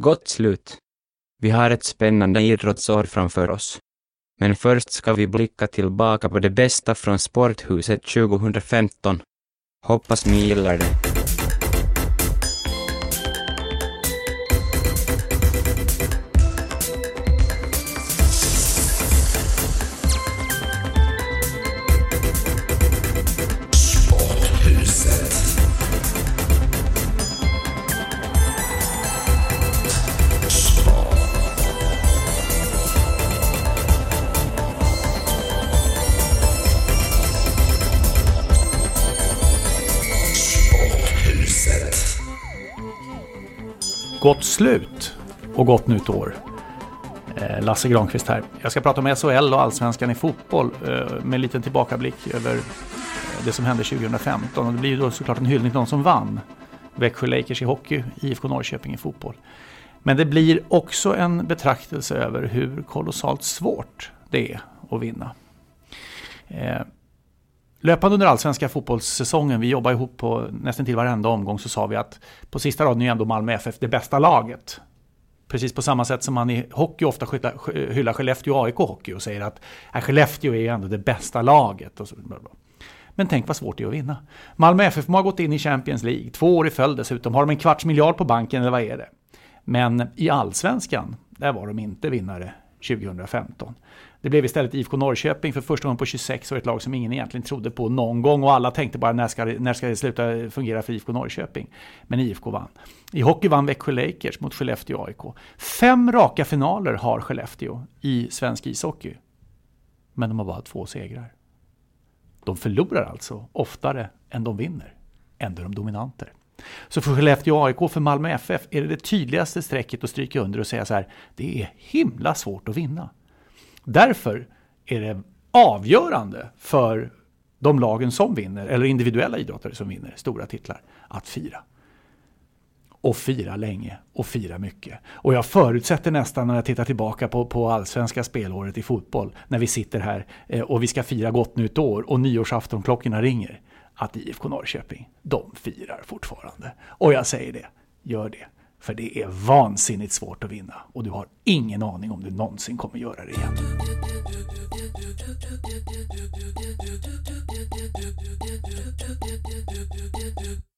Gott slut. Vi har ett spännande idrottsår framför oss. Men först ska vi blicka tillbaka på det bästa från Sporthuset 2015. Hoppas ni gillar det. Gott slut och gott nytt år. Eh, Lasse Granqvist här. Jag ska prata om SHL och Allsvenskan i fotboll eh, med en liten tillbakablick över eh, det som hände 2015. Och det blir ju då såklart en hyllning till de som vann. Växjö Lakers i hockey, IFK Norrköping i fotboll. Men det blir också en betraktelse över hur kolossalt svårt det är att vinna. Löpande under allsvenska fotbollssäsongen, vi jobbar ihop på nästan till varenda omgång, så sa vi att på sista raden är ändå Malmö FF det bästa laget. Precis på samma sätt som man i hockey ofta hyllar Skellefteå och AIK hockey och säger att äh, Skellefteå är ju ändå det bästa laget. Och så, men tänk vad svårt det är att vinna. Malmö FF har gått in i Champions League, två år i följd dessutom. Har de en kvarts miljard på banken eller vad är det? Men i allsvenskan, där var de inte vinnare 2015. Det blev istället IFK Norrköping för första gången på 26 år, ett lag som ingen egentligen trodde på någon gång och alla tänkte bara när ska, det, när ska det sluta fungera för IFK Norrköping? Men IFK vann. I hockey vann Växjö Lakers mot Skellefteå AIK. Fem raka finaler har Skellefteå i svensk ishockey. Men de har bara två segrar. De förlorar alltså oftare än de vinner. Ändå är de dominanter. Så för Skellefteå AIK, för Malmö FF, är det det tydligaste strecket att stryka under och säga så här, det är himla svårt att vinna. Därför är det avgörande för de lagen som vinner, eller individuella idrottare som vinner stora titlar, att fira. Och fira länge och fira mycket. Och jag förutsätter nästan när jag tittar tillbaka på, på allsvenska spelåret i fotboll, när vi sitter här eh, och vi ska fira gott nytt år och nyårsaftonklockorna ringer, att IFK Norrköping, de firar fortfarande. Och jag säger det, gör det. För det är vansinnigt svårt att vinna och du har ingen aning om du någonsin kommer göra det igen.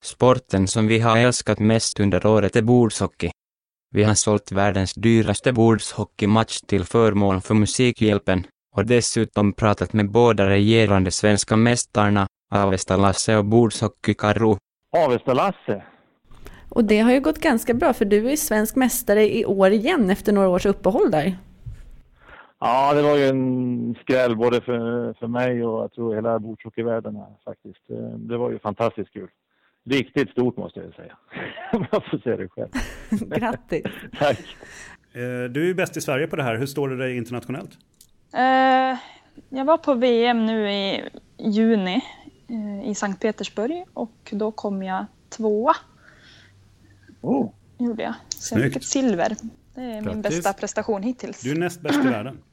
Sporten som vi har älskat mest under året är bordshockey. Vi har sålt världens dyraste bordshockeymatch till förmån för Musikhjälpen och dessutom pratat med båda regerande svenska mästarna, Avesta Lasse och bordshockey Karro. Avesta Lasse, och det har ju gått ganska bra för du är svensk mästare i år igen efter några års uppehåll där. Ja, det var ju en skräll både för, för mig och jag tror hela bordshockeyvärlden faktiskt. Det var ju fantastiskt kul. Riktigt stort måste jag säga. Jag får säga det själv. Grattis! Tack! Eh, du är ju bäst i Sverige på det här. Hur står det dig internationellt? Uh, jag var på VM nu i juni i Sankt Petersburg och då kom jag tvåa Oh. gjorde jag. Så jag fick ett silver. Det är Grattis. min bästa prestation hittills. Du är näst bäst i världen.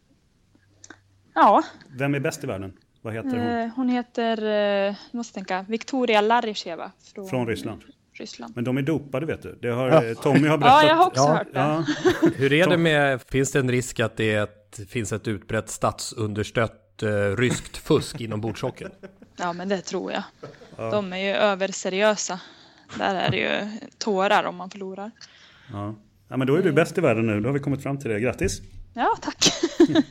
Ja. Vem är bäst i världen? Vad heter hon? Eh, hon heter, eh, måste tänka, Viktoria Larisheva. Från, Från Ryssland. Ryssland. Men de är dopade vet du. Det har, Ja. eh, Tommy har berättat. Ja, jag har också hört det. Ja. Hur är det med, finns det en risk att det är ett, finns ett utbrett statsunderstött eh, ryskt fusk inom bordshockeyn? Ja, men det tror jag. De är ju överseriösa. där är det ju tårar om man förlorar. Ja. ja, men då är du bäst i världen nu. Då har vi kommit fram till det. Grattis! Ja, tack!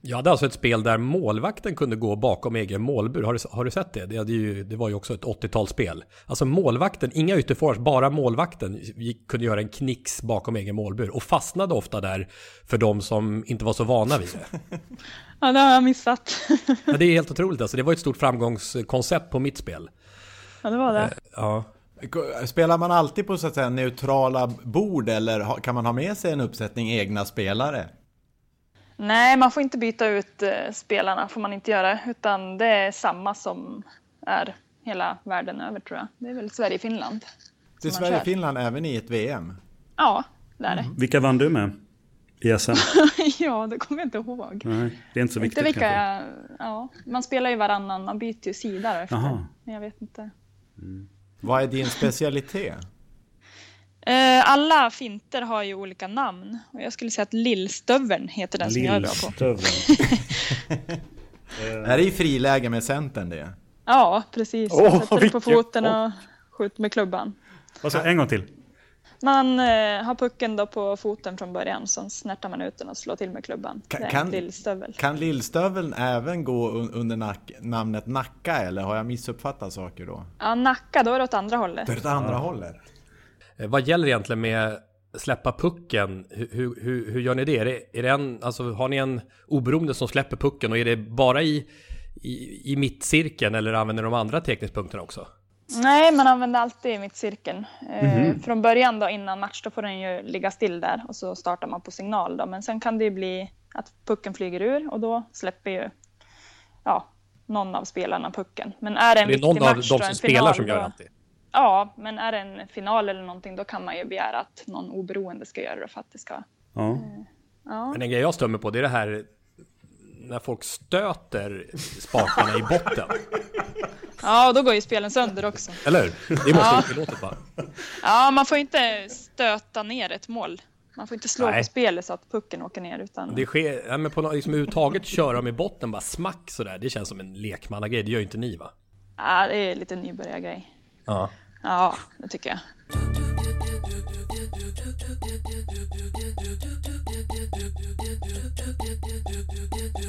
Jag hade alltså ett spel där målvakten kunde gå bakom egen målbur. Har du, har du sett det? Det, hade ju, det var ju också ett 80-talsspel. Alltså målvakten, inga ytterforwards, bara målvakten gick, kunde göra en knix bakom egen målbur. Och fastnade ofta där för de som inte var så vana vid det. Ja, det har jag missat. Ja, det är helt otroligt alltså. Det var ett stort framgångskoncept på mitt spel. Ja, det var det. Ja. Spelar man alltid på så att säga neutrala bord eller kan man ha med sig en uppsättning egna spelare? Nej, man får inte byta ut eh, spelarna, får man inte göra, utan det är samma som är hela världen över tror jag. Det är väl Sverige-Finland. Det är. Sverige-Finland även i ett VM? Ja, det är det. Vilka vann du med i SM? ja, det kommer jag inte ihåg. Nej, det är inte så viktigt inte vilka kanske. jag, ja, man spelar ju varannan, man byter ju sida efter. Jaha. Men jag vet inte. Vad är din specialitet? Eh, alla finter har ju olika namn och jag skulle säga att Lillstöveln heter den som jag är bra på. Det här är ju friläge med Centern det. Ja, precis. Man sätter på foten och skjuter med klubban. Vad sa En gång till. Man eh, har pucken då på foten från början, sen snärtar man ut den och slår till med klubban. Kan- det är kan- lillstövel. Kan lillstöveln även gå un- under nack- namnet Nacka eller har jag missuppfattat saker då? Ja, Nacka, då är det åt andra hållet. Det är åt andra hållet. Eh, Vad gäller egentligen med släppa pucken? Hur, hur, hur, gör ni det? Är det, är det en, alltså, har ni en oberoende som släpper pucken och är det bara i, i, i mittcirkeln eller använder de andra teckningspunkterna också? Nej, man använder alltid mittcirkeln. Eh, Mhm. Från början då innan match, då får den ju ligga still där och så startar man på signal då. Men sen kan det ju bli att pucken flyger ur och då släpper ju ja, någon av spelarna pucken. Men är det en Det är viktig någon av match de då, som spelar final, som gör alltid. Ja, men är det en final eller någonting då kan man ju begära att någon oberoende ska göra det för att det ska... Ja. Ja. Men en grej jag stör på det är det här när folk stöter spakarna i botten. Ja, och då går ju spelen sönder också. Eller hur? Det måste Ja. vara otillåtet va? Ja, man får inte stöta ner ett mål. Man får inte slå Nej. på spelet så att pucken åker ner. Utan... Det sker, ja, men på något, liksom överhuvudtaget köra dem i botten bara smack sådär. Det känns som en lekmannagrej. Det gör ju inte ni va? Ja, det är lite nybörjargrej. Ja. Ja, det tycker jag.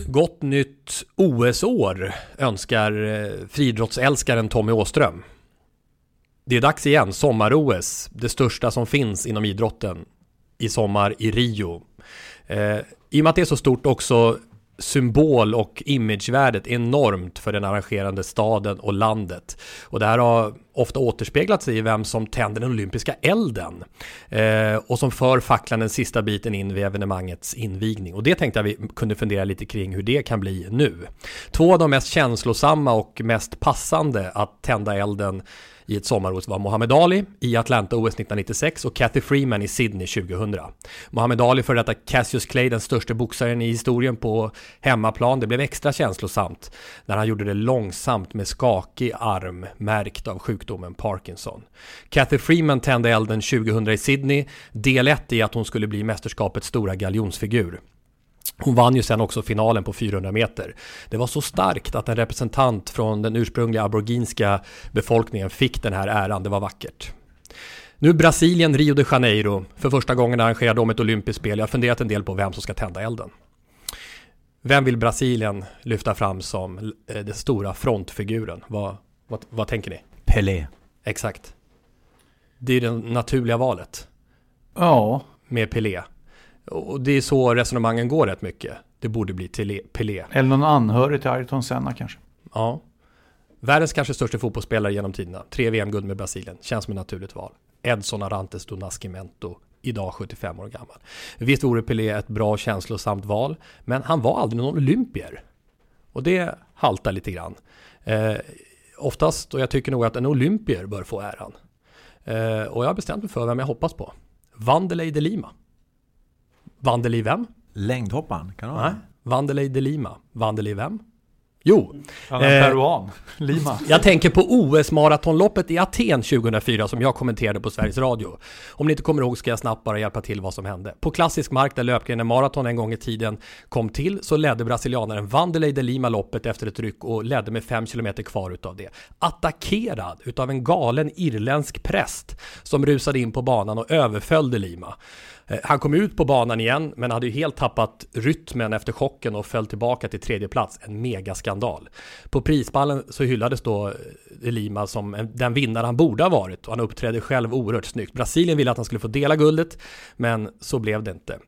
Gott nytt OS-år önskar eh, friidrottsälskaren Tommy Åström. Det är dags igen, sommar-OS, det största som finns inom idrotten i sommar i Rio. Eh, I och med att det är så stort också symbol och imagevärdet enormt för den arrangerande staden och landet. Och det här har ofta återspeglat sig i vem som tänder den olympiska elden eh, och som för facklan den sista biten in vid evenemangets invigning. Och det tänkte jag vi kunde fundera lite kring hur det kan bli nu. Två av de mest känslosamma och mest passande att tända elden i ett sommar-OS var Muhammad Ali i Atlanta-OS 1996 och Kathy Freeman i Sydney 2000. Muhammad Ali för detta Cassius Clay, den största boxaren i historien på hemmaplan. Det blev extra känslosamt när han gjorde det långsamt med skakig arm märkt av sjukdomen Parkinson. Kathy Freeman tände elden 2000 i Sydney, del 1 i att hon skulle bli mästerskapets stora galjonsfigur. Hon vann ju sen också finalen på 400 meter. Det var så starkt att en representant från den ursprungliga aboriginska befolkningen fick den här äran. Det var vackert. Nu Brasilien, Rio de Janeiro. För första gången arrangerar de ett olympiskt spel. Jag har funderat en del på vem som ska tända elden. Vem vill Brasilien lyfta fram som eh, den stora frontfiguren? Vad, vad, vad tänker ni? Pelé. Exakt. Det är det naturliga valet. Ja. Med Pelé. Och det är så resonemangen går rätt mycket. Det borde bli Tele- Pelé. Eller någon anhörig till Ayrton Senna kanske. Ja. Världens kanske största fotbollsspelare genom tiderna. Tre VM-guld med Brasilien. Känns som ett naturligt val. Edson Arantes do Nascimento. Idag 75 år gammal. Visst vore Pelé ett bra känslosamt val. Men han var aldrig någon olympier. Och det haltar lite grann. Eh, oftast, och jag tycker nog att en olympier bör få äran. Eh, och jag har bestämt mig för vem jag hoppas på. Vanderlei de Lima. Vanderlei vem? Längdhopparen, kan det Nej. vara? Vanderlei de Lima. Vanderlei vem? Jo. Han är Eh, peruan. Lima. Jag tänker på OS-maratonloppet i Aten 2004 som jag kommenterade på Sveriges Radio. Om ni inte kommer ihåg ska jag snabbt bara hjälpa till vad som hände. På klassisk mark där löpgrenen maraton en gång i tiden kom till så ledde brasilianaren Vanderlei de Lima loppet efter ett ryck och ledde med 5 km kvar utav det. Attackerad utav en galen irländsk präst som rusade in på banan och överföll de Lima. Eh, han kom ut på banan igen, men hade ju helt tappat rytmen efter chocken och föll tillbaka till tredje plats. En megaskandal. På prispallen så hyllades då eh, Lima som den vinnare han borde ha varit och han uppträdde själv oerhört snyggt. Brasilien ville att han skulle få dela guldet, men så blev det inte.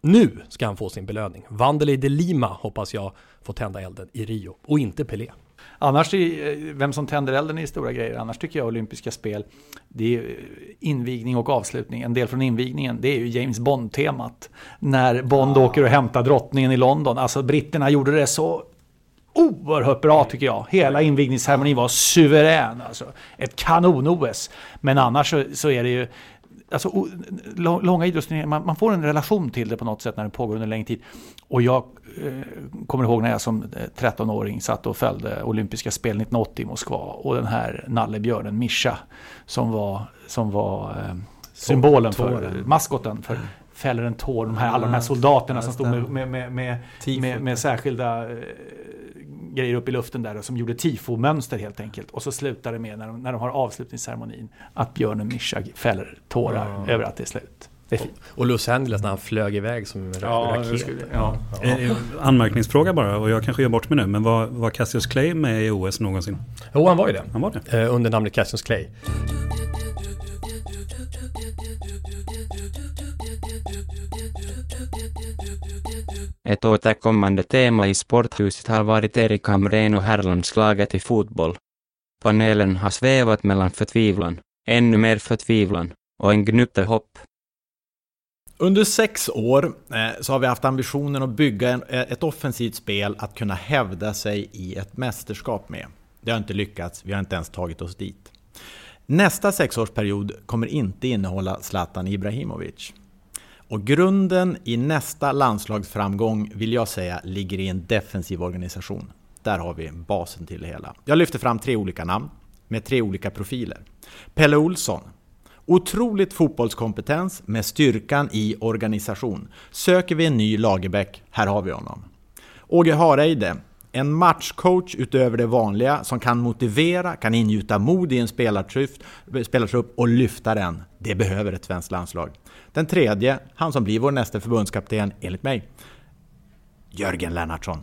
Nu ska han få sin belöning. Vanderlei de Lima hoppas jag får tända elden i Rio och inte Pelé. Annars, är, eh, vem som tänder elden är stora grejer. Annars tycker jag olympiska spel, det är invigning och avslutning. En del från invigningen, det är ju James Bond-temat. När Bond åker och hämtar drottningen i London. Alltså britterna gjorde det så oerhört bra tycker jag. Hela invigningsceremonin var suverän. Alltså. Ett kanon-OS. Men annars så, så är det ju Alltså, långa idrottsturneringar, man, man får en relation till det på något sätt när det pågår under en längre tid. Och jag eh, kommer ihåg när jag som eh, 13-åring satt och följde olympiska spel 1980 i Moskva. Och den här nallebjörnen Mischa som var, som var eh, symbolen för, maskoten för fäller en tår. De här, alla de här Ja, soldaterna som stod med, med, med, med, Tifo. med, med särskilda eh, grejer upp i luften där och som gjorde tifo-mönster helt enkelt. Och så slutar det med när de, när de har avslutningsceremonin att björnen Mischa fäller tårar över att det är slut. Det är fint. Och Los Angeles när han flög iväg som en Ja, raket. skulle- ja. Eh, Anmärkningsfråga bara, och jag kanske gör bort mig nu, men var, var Cassius Clay med i OS någonsin? Jo, han var ju det. Han var det? Eh, under namnet Cassius Clay. Ett återkommande tema i sporthuset har varit Erik Hamrén och herrlandslaget i fotboll. Panelen har svävat mellan förtvivlan, ännu mer förtvivlan och en gnutta hopp. Under sex år eh, så har vi haft ambitionen att bygga en, eh, ett offensivt spel att kunna hävda sig i ett mästerskap med. Det har inte lyckats, vi har inte ens tagit oss dit. Nästa sexårsperiod kommer inte innehålla Zlatan Ibrahimovic. Och grunden i nästa landslagsframgång vill jag säga ligger i en defensiv organisation. Där har vi basen till det hela. Jag lyfter fram tre olika namn med tre olika profiler. Pelle Olsson. Otroligt fotbollskompetens med styrkan i organisation. Söker vi en ny Lagerbäck, här har vi honom. Åge Hareide. En matchcoach utöver det vanliga som kan motivera, kan ingjuta mod i en spelartrupp, spelartrupp och lyfta den. Det behöver ett svenskt landslag. Den tredje, han som blir vår nästa förbundskapten enligt mig, Jörgen Lennartsson.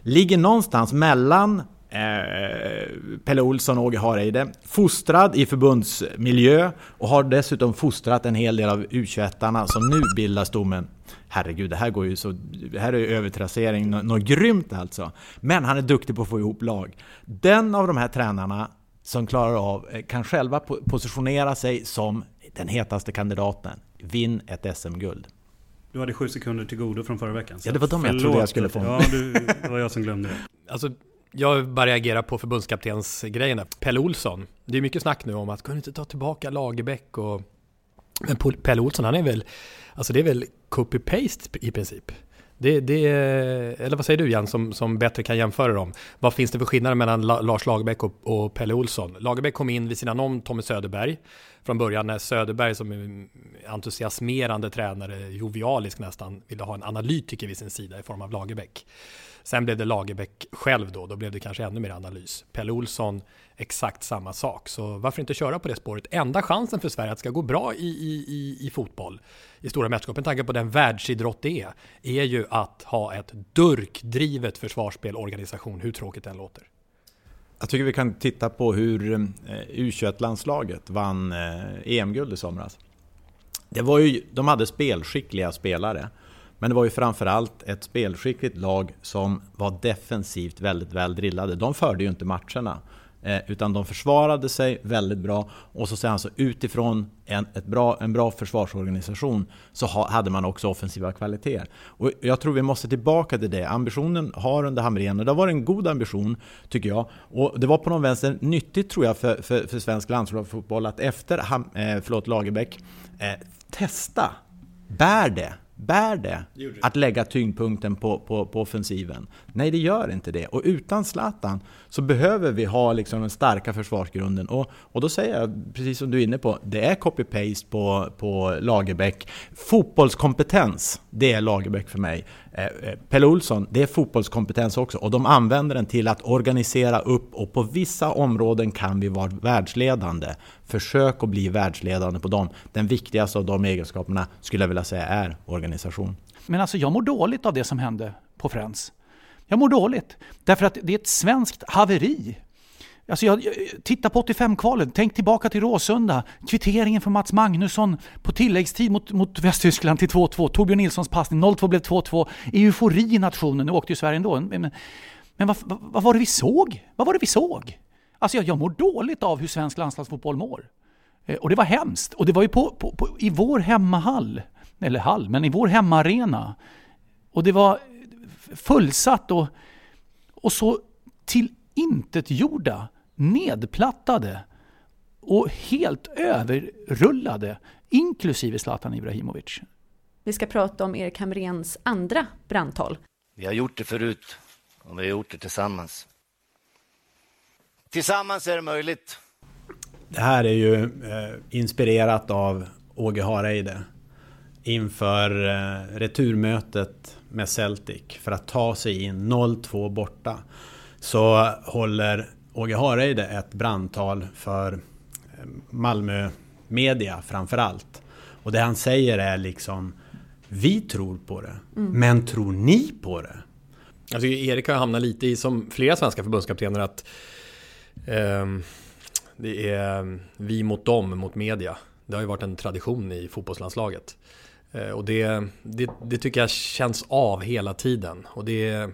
Ligger någonstans mellan eh, Pelle Olsson och Åge Hareide. Fostrad i förbundsmiljö och har dessutom fostrat en hel del av U21-arna som nu bildar stommen. Herregud, det här går ju så... Det här är ju övertrassering, något grymt alltså. Men han är duktig på att få ihop lag. Den av de här tränarna som klarar av, eh, kan själva po- positionera sig som den hetaste kandidaten. Vinn ett SM-guld. Du hade sju sekunder till godo från förra veckan. så Ja, det var de jag trodde jag skulle få. Ja, du, det var jag som glömde det. Alltså, jag bara reagerar på förbundskaptensgrejerna. Pelle Olsson. Det är mycket snack nu om att kunde inte ta tillbaka Lagerbäck och... Men Pelle Olsson, han är väl... Alltså det är väl copy-paste i princip. Det, det, eller vad säger du Jan, som, som bättre kan jämföra dem? Vad finns det för skillnader mellan La, Lars Lagerbäck och, och Pelle Olsson? Lagerbäck kom in vid sidan om Tommy Söderberg från början när Söderberg som är entusiasmerande tränare, jovialisk nästan, ville ha en analytiker vid sin sida i form av Lagerbäck. Sen blev det Lagerbäck själv då, då blev det kanske ännu mer analys. Pelle Olsson, exakt samma sak. Så varför inte köra på det spåret? Enda chansen för Sverige att det ska gå bra i, i, i, i fotboll, i stora mästerskap, med tanke på den världsidrott det är, är ju att ha ett durkdrivet försvarsspel, organisation, hur tråkigt den låter. Jag tycker vi kan titta på hur eh, U21-landslaget vann eh, EM-guld i somras. Det var ju, de hade spelskickliga spelare. Men det var ju framförallt ett spelskickligt lag som var defensivt väldigt väl drillade. De förde ju inte matcherna. Eh, utan de försvarade sig väldigt bra. Och så sen så utifrån en, ett bra, en bra försvarsorganisation så ha, hade man också offensiva kvaliteter. Och jag tror vi måste tillbaka till det. Ambitionen har under Hamrén, och det har varit en god ambition tycker jag. Och det var på någon vänster nyttigt tror jag för, för, för svensk landslagsfotboll att efter Ham, eh, förlåt, Lagerbäck eh, testa. Bär det? Bär det att lägga tyngdpunkten på, på, på offensiven? Nej, det gör inte det. Och utan Zlatan så behöver vi ha liksom den starka försvarsgrunden. Och, och då säger jag, precis som du är inne på, det är copy-paste på, på Lagerbäck. Fotbollskompetens, det är Lagerbäck för mig. Eh, eh, Pelle Olsson, det är fotbollskompetens också. Och de använder den till att organisera upp och på vissa områden kan vi vara världsledande. Försök att bli världsledande på dem. Den viktigaste av de egenskaperna skulle jag vilja säga är organisation. Men alltså jag mår dåligt av det som hände på Friends. Jag mår dåligt. Därför att det är ett svenskt haveri. Alltså jag, titta på 85-kvalet, tänk tillbaka till Råsunda. Kvitteringen från Mats Magnusson på tilläggstid mot, mot Västtyskland till 2-2. Torbjörn Nilssons passning, 0-2 blev 2-2. Eufori i nationen, nu åkte ju Sverige ändå. Men, men vad, vad, vad, var det vi såg? Vad var det vi såg? Alltså jag, jag mår dåligt av hur svensk landslagsfotboll mår. Eh, och det var hemskt. Och det var ju på, på, på, i vår hemmahall, eller hall, men i vår hemmaarena. Och det var fullsatt och, och så till intetgjorda, nedplattade och helt överrullade, inklusive Zlatan Ibrahimovic. Vi ska prata om Erik Hamréns andra brandtal. Vi har gjort det förut och vi har gjort det tillsammans. Tillsammans är det möjligt. Det här är ju eh, inspirerat av Åge Hareide inför eh, returmötet med Celtic för att ta sig in 0-2 borta. Så håller Åge Hareide ett brandtal för eh, Malmö media framför allt. Och det han säger är liksom Vi tror på det, mm. men tror ni på det? Alltså Erik har hamnat lite i, som flera svenska förbundskaptener, att eh, det är vi mot dem, mot media. Det har ju varit en tradition i fotbollslandslaget. Eh, och det, det, det, tycker jag känns av hela tiden. Och det är,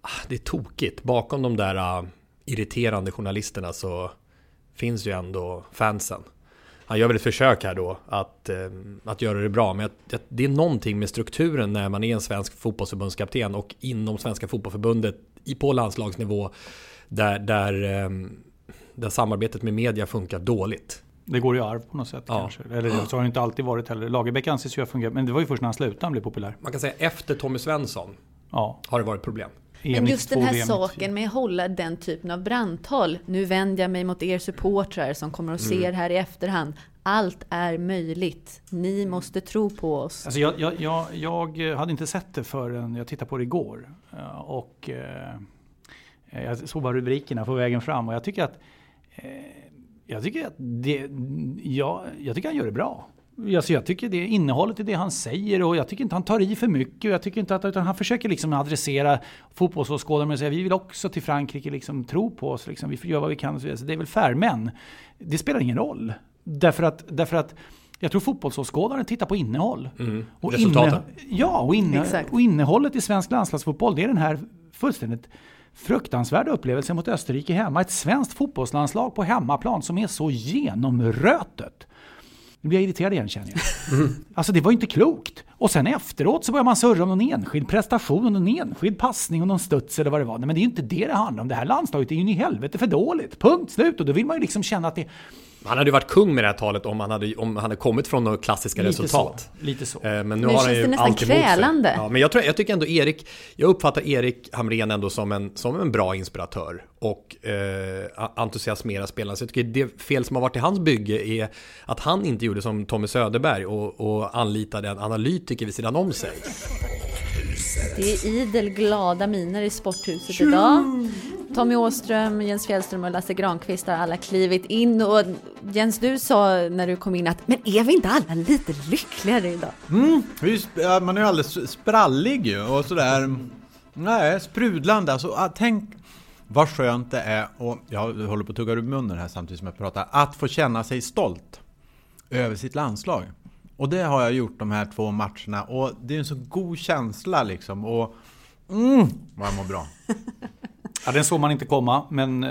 ah, det är tokigt. Bakom de där uh, irriterande journalisterna så finns ju ändå fansen. Han gör väl ett försök här då att, uh, att göra det bra. Men det är någonting med strukturen när man är en svensk fotbollsförbundskapten och inom Svenska fotbollförbundet på landslagsnivå där, där, um, där samarbetet med media funkar dåligt. Det går i arv på något sätt ja. kanske. Eller så har det inte alltid varit heller. Lagerbäck anses ju ha fungerat, men det var ju först när han slutade han blev populär. Man kan säga efter Tommy Svensson ja. har det varit problem. Men just den här saken med att hålla den typen av brandtal. Nu vänder jag mig mot er supportrar som kommer att se mm. här i efterhand. Allt är möjligt. Ni måste tro på oss. Alltså jag, jag, jag, jag hade inte sett det förrän jag tittade på det igår. Eh, och eh, jag såg bara rubrikerna på vägen fram och jag tycker att eh, jag tycker att det, ja, jag tycker han gör det bra. Alltså jag tycker det innehållet i det han säger och jag tycker inte han tar i för mycket. Jag tycker inte att utan han försöker liksom adressera fotbollsåskådare med att säga vi vill också till Frankrike liksom tro på oss. Liksom. Vi gör vad vi kan. Så det är väl fair. Men det spelar ingen roll. Därför att, därför att jag tror fotbollsåskådaren tittar på innehåll. Mm. Och Resultaten. Inne, ja, och, inne, och innehållet i svensk landslagsfotboll det är den här fullständigt fruktansvärda upplevelsen mot Österrike hemma. Ett svenskt fotbollslandslag på hemmaplan som är så genomrötet. Nu blir jag irriterad igen känner jag. Mm. Alltså det var ju inte klokt. Och sen efteråt så börjar man surra om någon enskild prestation, någon enskild passning och någon studs eller vad det var. Nej, men det är ju inte det det handlar om. Det här landslaget är ju i helvete för dåligt. Punkt slut. Och då vill man ju liksom känna att det han hade ju varit kung med det här talet om han hade, om han hade kommit från några klassiska lite resultat. Så, lite så. Eh, men nu, nu har han ju allt krälande. Ja, men jag, tror, jag tycker ändå Erik, jag uppfattar Erik Hamrén ändå som en, som en bra inspiratör och eh, entusiasmerar spelarna. Så jag tycker det fel som har varit i hans bygge är att han inte gjorde som Tommy Söderberg och, och anlitade en analytiker vid sidan om sig. Det är idel glada miner i sporthuset idag. Tommy Åström, Jens Fjällström och Lasse Granqvist har alla klivit in och Jens du sa när du kom in att men är vi inte alla lite lyckligare idag? Mm, man är ju alldeles sprallig ju och sådär Nej, sprudlande. Alltså, ah, tänk vad skönt det är, och jag håller på att tugga ur munnen här samtidigt som jag pratar, att få känna sig stolt över sitt landslag. Och det har jag gjort de här två matcherna och det är en så god känsla liksom. Och mm, vad jag mår bra. Ja, den såg man inte komma, men eh,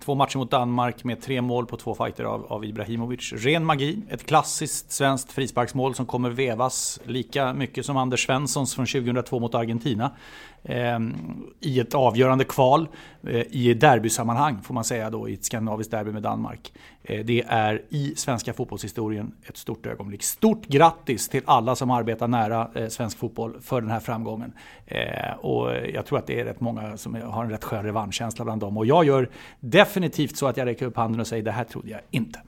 två matcher mot Danmark med tre mål på två fighter av, av Ibrahimovic. Ren magi, ett klassiskt svenskt frisparksmål som kommer vevas lika mycket som Anders Svenssons från 2002 mot Argentina. Eh, I ett avgörande kval, eh, i derbysammanhang får man säga då, i ett skandinaviskt derby med Danmark. Eh, det är i svenska fotbollshistorien ett stort ögonblick. Stort grattis till alla som arbetar nära eh, svensk fotboll för den här framgången. Eh, och jag tror att det är rätt många som har en rätt skön revanschkänsla bland dem. Och jag gör definitivt så att jag räcker upp handen och säger det här trodde jag inte.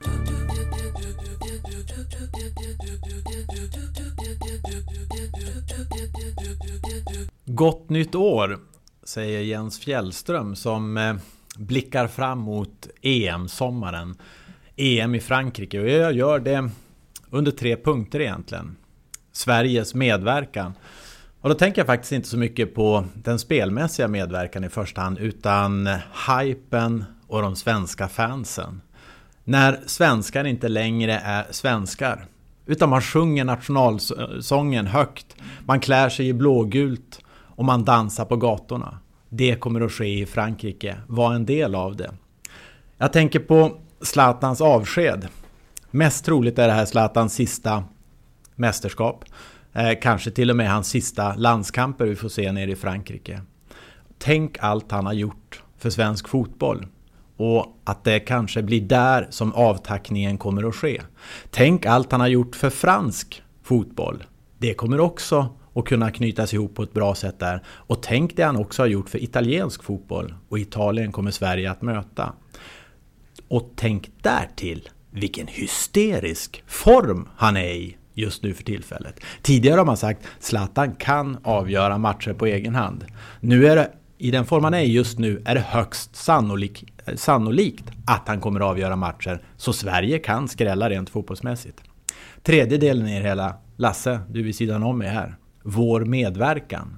Gott nytt år, säger Jens Fjällström som eh, blickar fram mot EM-sommaren. EM i Frankrike och jag gör det under tre punkter egentligen. Sveriges medverkan. Och då tänker jag faktiskt inte så mycket på den spelmässiga medverkan i första hand utan hypen och de svenska fansen. När svenskar inte längre är svenskar. Utan man sjunger nationalsången högt. Man klär sig i blågult och man dansar på gatorna. Det kommer att ske i Frankrike. Var en del av det. Jag tänker på Zlatans avsked. Mest troligt är det här Zlatans sista mästerskap. Eh, kanske till och med hans sista landskamper vi får se nere i Frankrike. Tänk allt han har gjort för svensk fotboll. Och att det kanske blir där som avtackningen kommer att ske. Tänk allt han har gjort för fransk fotboll. Det kommer också att kunna knytas ihop på ett bra sätt där. Och tänk det han också har gjort för italiensk fotboll. Och Italien kommer Sverige att möta. Och tänk därtill vilken hysterisk form han är i just nu för tillfället. Tidigare har man sagt Zlatan kan avgöra matcher på egen hand. Nu är det, i den form han är just nu, är det högst sannolik, sannolikt att han kommer att avgöra matcher. Så Sverige kan skrälla rent fotbollsmässigt. Tredje delen i det hela, Lasse, du vid sidan om mig här. Vår medverkan.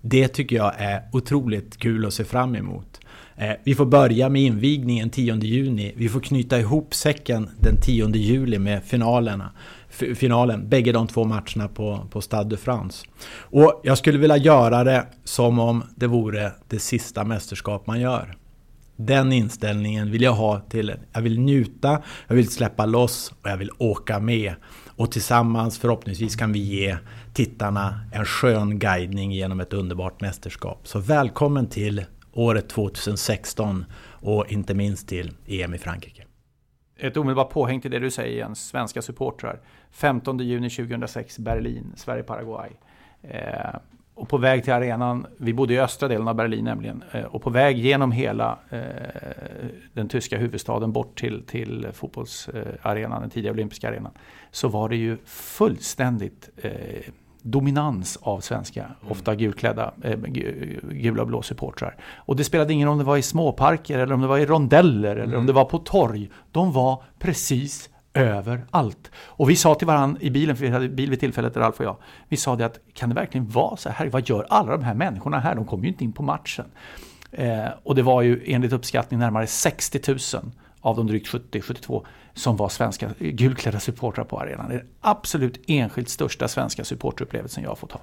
Det tycker jag är otroligt kul att se fram emot. Eh, vi får börja med invigningen 10 juni. Vi får knyta ihop säcken den 10 juli med finalerna finalen, bägge de två matcherna på, på Stade de France. Och jag skulle vilja göra det som om det vore det sista mästerskap man gör. Den inställningen vill jag ha till Jag vill njuta, jag vill släppa loss och jag vill åka med. Och tillsammans förhoppningsvis kan vi ge tittarna en skön guidning genom ett underbart mästerskap. Så välkommen till året 2016 och inte minst till EM i Frankrike ett omedelbart påhäng till det du säger Jens, svenska supportrar. 15 juni 2006, Berlin, Sverige-Paraguay. Eh, och på väg till arenan, vi bodde i östra delen av Berlin nämligen, eh, och på väg genom hela eh, den tyska huvudstaden bort till, till fotbollsarenan, den tidigare olympiska arenan, så var det ju fullständigt eh, dominans av svenska, mm. ofta gulklädda, eh, gula och blå supportrar. Och det spelade ingen roll om det var i småparker eller om det var i rondeller eller om mm. det var på torg. De var precis överallt. Och vi sa till varandra i bilen, för vi hade bil vid tillfället, Ralf och jag. Vi sa det att kan det verkligen vara så här? Vad gör alla de här människorna här? De kommer ju inte in på matchen. Eh, och det var ju enligt uppskattning närmare 60 000 av de drygt 70-72 som var svenska eh, gulklädda supportrar på arenan. Det är den absolut enskilt största svenska supporterupplevelsen jag har fått ha.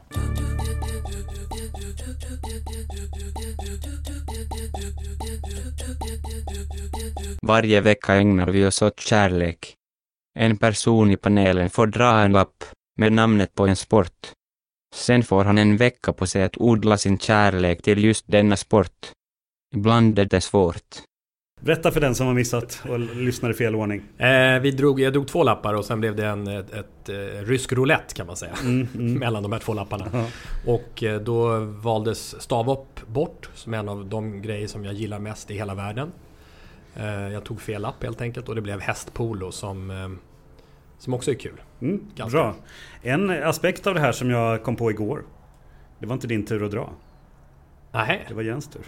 Varje vecka ägnar vi oss åt kärlek. En person i panelen får dra en lapp med namnet på en sport. Sen får han en vecka på sig att odla sin kärlek till just denna sport. Ibland är det svårt. Berätta för den som har missat och lyssnar i fel ordning. Eh, vi drog, jag drog två lappar och sen blev det en ett, ett, ett rysk roulette kan man säga. Mm, mm. mellan de här två lapparna. Ja. Och eh, då valdes stavhopp bort som en av de grejer som jag gillar mest i hela världen. Eh, jag tog fel lapp helt enkelt och det blev hästpolo som, eh, som också är kul. Mm, bra. En aspekt av det här som jag kom på igår. Det var inte din tur att dra. Nej. Det var Jens tur.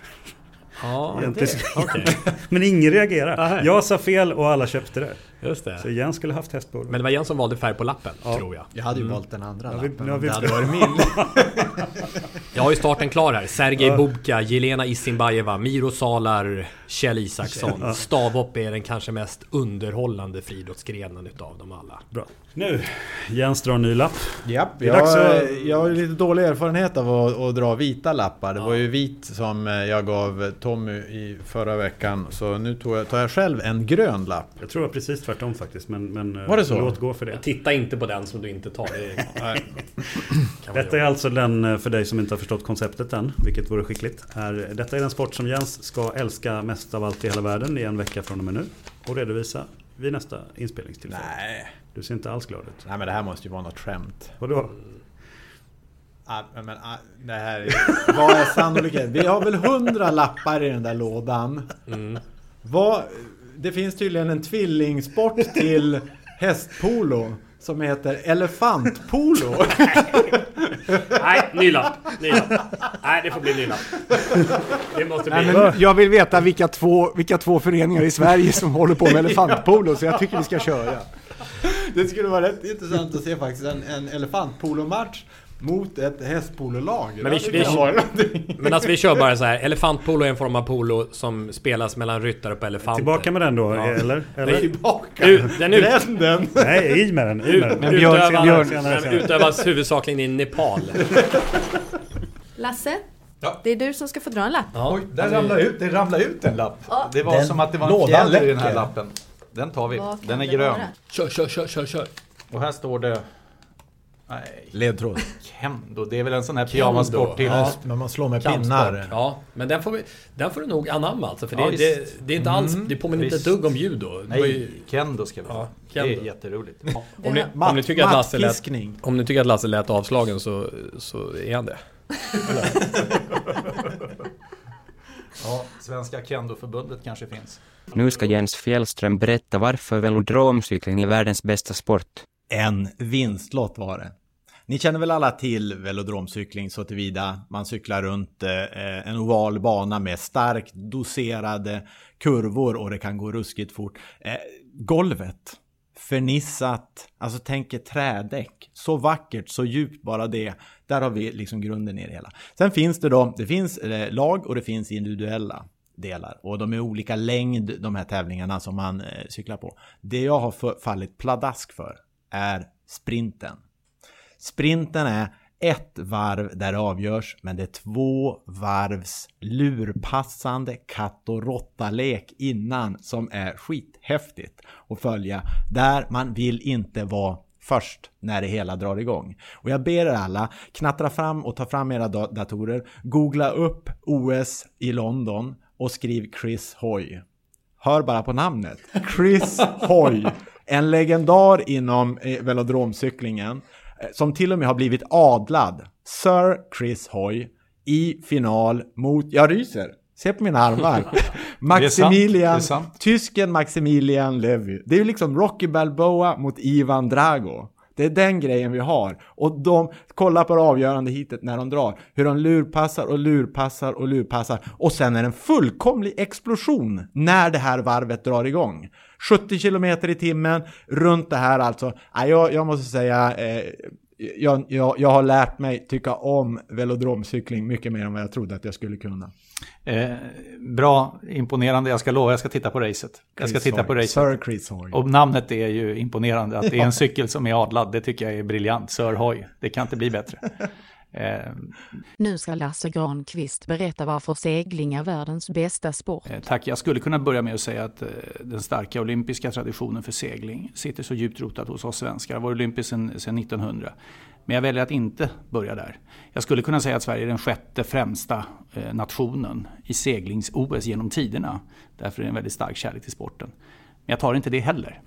Ja, det, okay. Men ingen reagerade. Jag sa fel och alla köpte det. Just det. Så Jens skulle haft hästpolo. Men det var Jens som valde färg på lappen, Ja. tror jag. Jag hade ju Mm. valt den andra Ja, vi- lappen nu har om vi- det hade varit min. Jag har ju starten klar här. Sergej Ja. Bubka, Jelena Isinbajeva, Miro Salar, Kjell Isaksson. Ja. Stavhopp är den kanske mest underhållande friidrottsgrenen utav dem alla. Bra. Nu, Jens drar en ny lapp. Japp, jag, att- jag har lite dålig erfarenhet av att, att dra vita lappar. Det var ju vit som jag gav Tommy i förra veckan. Så nu tog jag, tar jag själv en grön lapp. Jag tror det var precis tvärtom faktiskt. Men, men Var det så? låt gå för det. Titta inte på den som du inte tar. Det är, Detta är alltså den, eh, för dig som inte har förstått konceptet än, vilket vore skickligt. Är, detta är den sport som Jens ska älska mest av allt i hela världen i en vecka från och med nu. Och redovisa vid nästa inspelningstillfälle. Nej. Du ser inte alls glad ut. Nej men det här måste ju vara något skämt. Vadå? Ah, men, men, ah, det här är, vad är sannolikheten? Vi har väl hundra lappar i den där lådan. Vad, det finns tydligen en tvillingsport till hästpolo som heter elefantpolo. Nej, ny lapp. Ny lapp. Nej, det får bli ny lapp. Det måste bli... Nej, men jag vill veta vilka två, vilka två föreningar i Sverige som håller på med elefantpolo, så jag tycker vi ska köra. Det skulle vara rätt intressant att se faktiskt en, en elefantpolomatch mot ett hästpololag. Men, vi, vi, men alltså vi kör bara så här. Elefantpolo är en form av polo som spelas mellan ryttare på elefanter. Tillbaka med den då, Ja. eller? eller? Tillbaka! U- den ut, Bränn den! Nej, i med den. I med den. Utövas, senare. utövas huvudsakligen i Nepal. Lasse, Ja. det är du som ska få dra en lapp. Ja, Oj, där ramlade ut, det ramlade ut en lapp. Ja. Det var Den som att det var en fjäder i den här lappen. Den tar vi. Den är grön. vara? Kör, kör, kör, kör, kör. Och här står det... Nej, Ledtråd. Kendo. Det är väl en sån här pyjamassport till... Ja. Men man slår med Kampsport. pinnar. Ja, men den får, vi, den får du nog anamma alltså. För det, Ja, det, det är inte alls, Mm, det påminner inte ett dugg om judo. Nej, ju- kendo ska vi ha. Ja, Det är jätteroligt. Om ni, om, ni tycker att Lasse lät, om ni tycker att Lasse lät avslagen så, så är han det. Ja, Svenska Kendoförbundet kanske finns. Nu ska Jens Fjällström berätta varför velodromcykling är världens bästa sport. En vinstlott var det. Ni känner väl alla till velodromcykling så tillvida man cyklar runt eh, en oval bana med starkt doserade kurvor och det kan gå ruskigt fort. Eh, golvet, förnissat, alltså tänk ett trädäck. Så vackert, så djupt bara det. Där har vi liksom grunden i det hela. Sen finns det då, det finns eh, lag och det finns individuella delar. Och de är olika längd, de här tävlingarna som man cyklar på. Det jag har fallit pladask för är sprinten. Sprinten är ett varv där det avgörs, men det är två varvs lurpassande katt och råtta-lek innan som är skithäftigt att följa. Där man vill inte vara först när det hela drar igång. Och jag ber er alla, knattra fram och ta fram era datorer, googla upp OS i London och skriv Chris Hoy. Hör bara på namnet. Chris Hoy. En legendar inom eh, velodromcyklingen eh, Som till och med har blivit adlad. Sir Chris Hoy. I final mot, jag ryser. Se på mina armar. Maximilian, sant. tysken Maximilian Levy. Det är ju liksom Rocky Balboa mot Ivan Drago. Det är den grejen vi har. Och de, kolla på det avgörande hitet när de drar. Hur de lurpassar och lurpassar och lurpassar. Och sen är det en fullkomlig explosion när det här varvet drar igång. 70 km i timmen runt det här alltså. Jag, jag måste säga, eh, jag, jag, jag har lärt mig tycka om velodromcykling mycket mer än vad jag trodde att jag skulle kunna. Eh, bra, imponerande. Jag ska lova, jag ska titta på racet. Jag ska titta på racet. Sir Chris Hoy. Och namnet är ju imponerande. Att det är en cykel som är adlad, det tycker jag är briljant. Sir Hoy, det kan inte bli bättre. Eh, Nu ska Lasse Granqvist berätta varför segling är världens bästa sport. Eh, Tack. Jag skulle kunna börja med att säga att eh, den starka olympiska traditionen för segling sitter så djupt rotat hos oss svenskar. Det var olympiskt sedan, sedan 1900. Men jag väljer att inte börja där. Jag skulle kunna säga att Sverige är den sjätte främsta eh, nationen i seglings-OS genom tiderna. Därför är det en väldigt stark kärlek till sporten. Men jag tar inte det heller.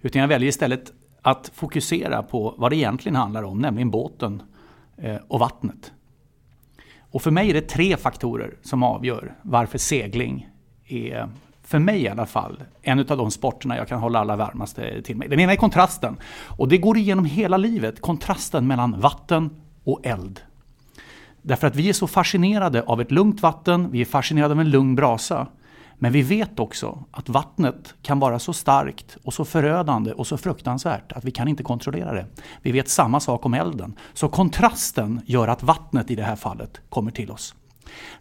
Utan jag väljer istället att fokusera på vad det egentligen handlar om, nämligen båten Eh, och vattnet. Och för mig är det tre faktorer som avgör varför segling är, för mig i alla fall, en av de sporterna jag kan hålla alla varmaste till mig. Den ena är kontrasten. Och det går igenom hela livet, kontrasten mellan vatten och eld. Därför att vi är så fascinerade av ett lugnt vatten, vi är fascinerade av en lugn brasa. Men vi vet också att vattnet kan vara så starkt och så förödande och så fruktansvärt att vi kan inte kontrollera det. Vi vet samma sak om elden. Så kontrasten gör att vattnet i det här fallet kommer till oss.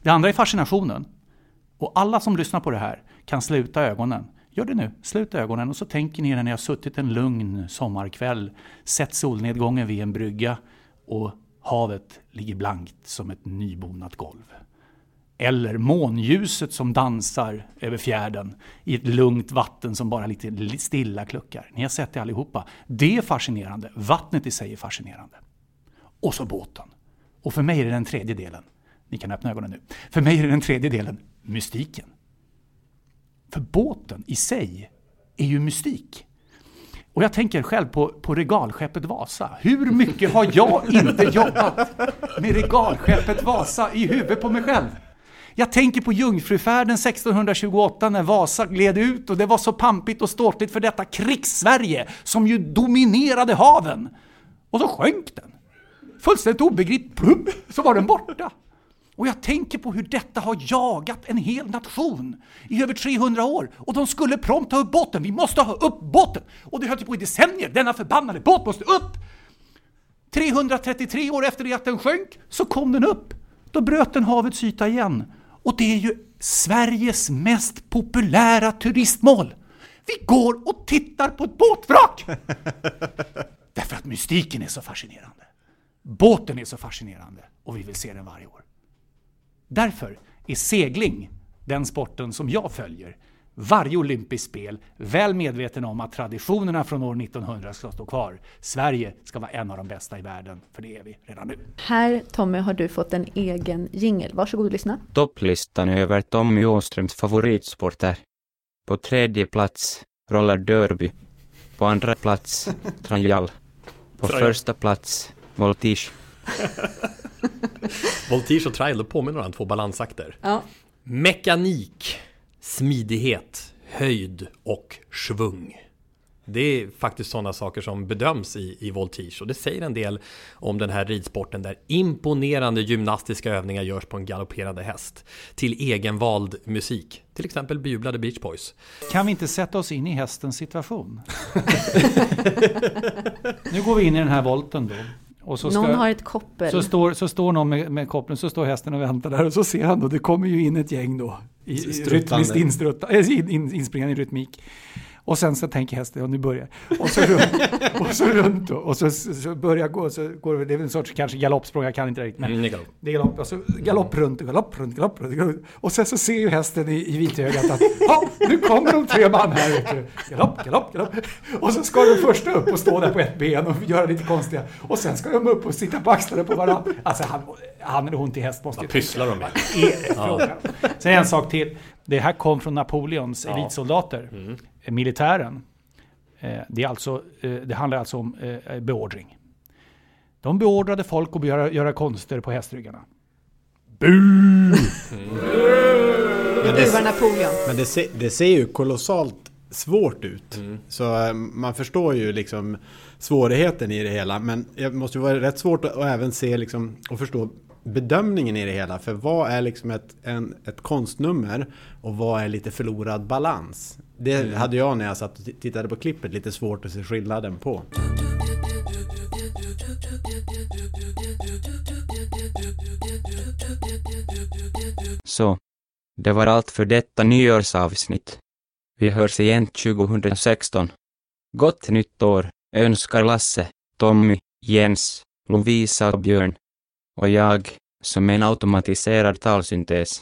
Det andra är fascinationen. Och alla som lyssnar på det här kan sluta ögonen. Gör det nu, sluta ögonen och så tänker ni när ni har suttit en lugn sommarkväll, sett solnedgången vid en brygga och havet ligger blankt som ett nybonat golv. Eller månljuset som dansar över fjärden i ett lugnt vatten som bara lite stilla kluckar. Ni har sett det allihopa. Det är fascinerande. Vattnet i sig är fascinerande. Och så båten. Och för mig är det den tredje delen. Ni kan öppna ögonen nu. För mig är det den tredje delen mystiken. För båten i sig är ju mystik. Och jag tänker själv på, på regalskeppet Vasa. Hur mycket har jag inte jobbat med regalskeppet Vasa i huvudet på mig själv? Jag tänker på Jungfrufärden 1628 när Vasa gled ut och det var så pampigt och ståtligt för detta krigssverige som ju dominerade haven. Och så sjönk den. Fullständigt obegripligt, plump, så var den borta. Och jag tänker på hur detta har jagat en hel nation i över 300 år. Och de skulle prompt ta upp båten. Vi måste ha upp båten! Och det höll på i decennier. Denna förbannade båt måste upp! 333 år efter det att den sjönk så kom den upp. Då bröt den havets yta igen. Och det är ju Sveriges mest populära turistmål. Vi går och tittar på ett båtvrak! Därför att mystiken är så fascinerande. Båten är så fascinerande och vi vill se den varje år. Därför är segling den sporten som jag följer varje olympiskt spel, väl medveten om att traditionerna från år 1900 ska stå kvar. Sverige ska vara en av de bästa i världen, för det är vi redan nu. Här Tommy har du fått en egen jingel. Varsågod och lyssna. Topplistan över Tommy Åströms favoritsporter. På tredje plats roller derby. På andra plats trial. På första plats voltige. Voltige och trial, då påminner varandra två balansakter. Ja. Mekanik, smidighet, höjd och svung. Det är faktiskt sådana saker som bedöms i, i voltige och det säger en del om den här ridsporten där imponerande gymnastiska övningar görs på en galopperande häst till egenvald musik, till exempel bejublade Beach Boys. Kan vi inte sätta oss in i hästens situation? nu går vi in i den här volten då. Och så någon har ett koppel. Så står, så står någon med, med koppeln, så står hästen och väntar där och så ser han då, det kommer ju in ett gäng då. I, rytmiskt äh, in, in, inspringande i rytmik. Och sen så tänker hästen, ja nu börjar Och så runt, och så runt då, och så, så börjar gå, så går det är en sorts kanske galoppsprång, jag kan inte riktigt. Men mm, det är galopp, och så galopp runt, galopp runt, galopp runt, galopp. Och sen så ser ju hästen i, i vitögat att, ja nu kommer de tre man här du. Galopp, galopp, galopp. Och så ska de första upp och stå där på ett ben och göra lite konstiga. Och sen ska de upp och sitta på axlarna på varandra. Alltså han, han eller hon till häst måste ju Vad pysslar de med? Ja. Sen en sak till. Det här kom från Napoleons ja. elitsoldater. Mm. Militären. Eh, det, är alltså, eh, det handlar alltså om eh, beordring. De beordrade folk att göra, göra konster på hästryggarna. Bu! Mm. Men det, Napoleon. Men det, ser, det ser ju kolossalt svårt ut. Mm. Så man förstår ju liksom svårigheten i det hela. Men det måste vara rätt svårt att även se liksom, och förstå bedömningen i det hela. För vad är liksom ett, en, ett konstnummer och vad är lite förlorad balans? Det mm. hade jag när jag satt och tittade på klippet lite svårt att se skillnaden på. Så, det var allt för detta nyårsavsnitt. Vi hörs igen 2016. Gott nytt år önskar Lasse, Tommy, Jens, Lovisa och Björn och jag, som en automatiserad talsyntes.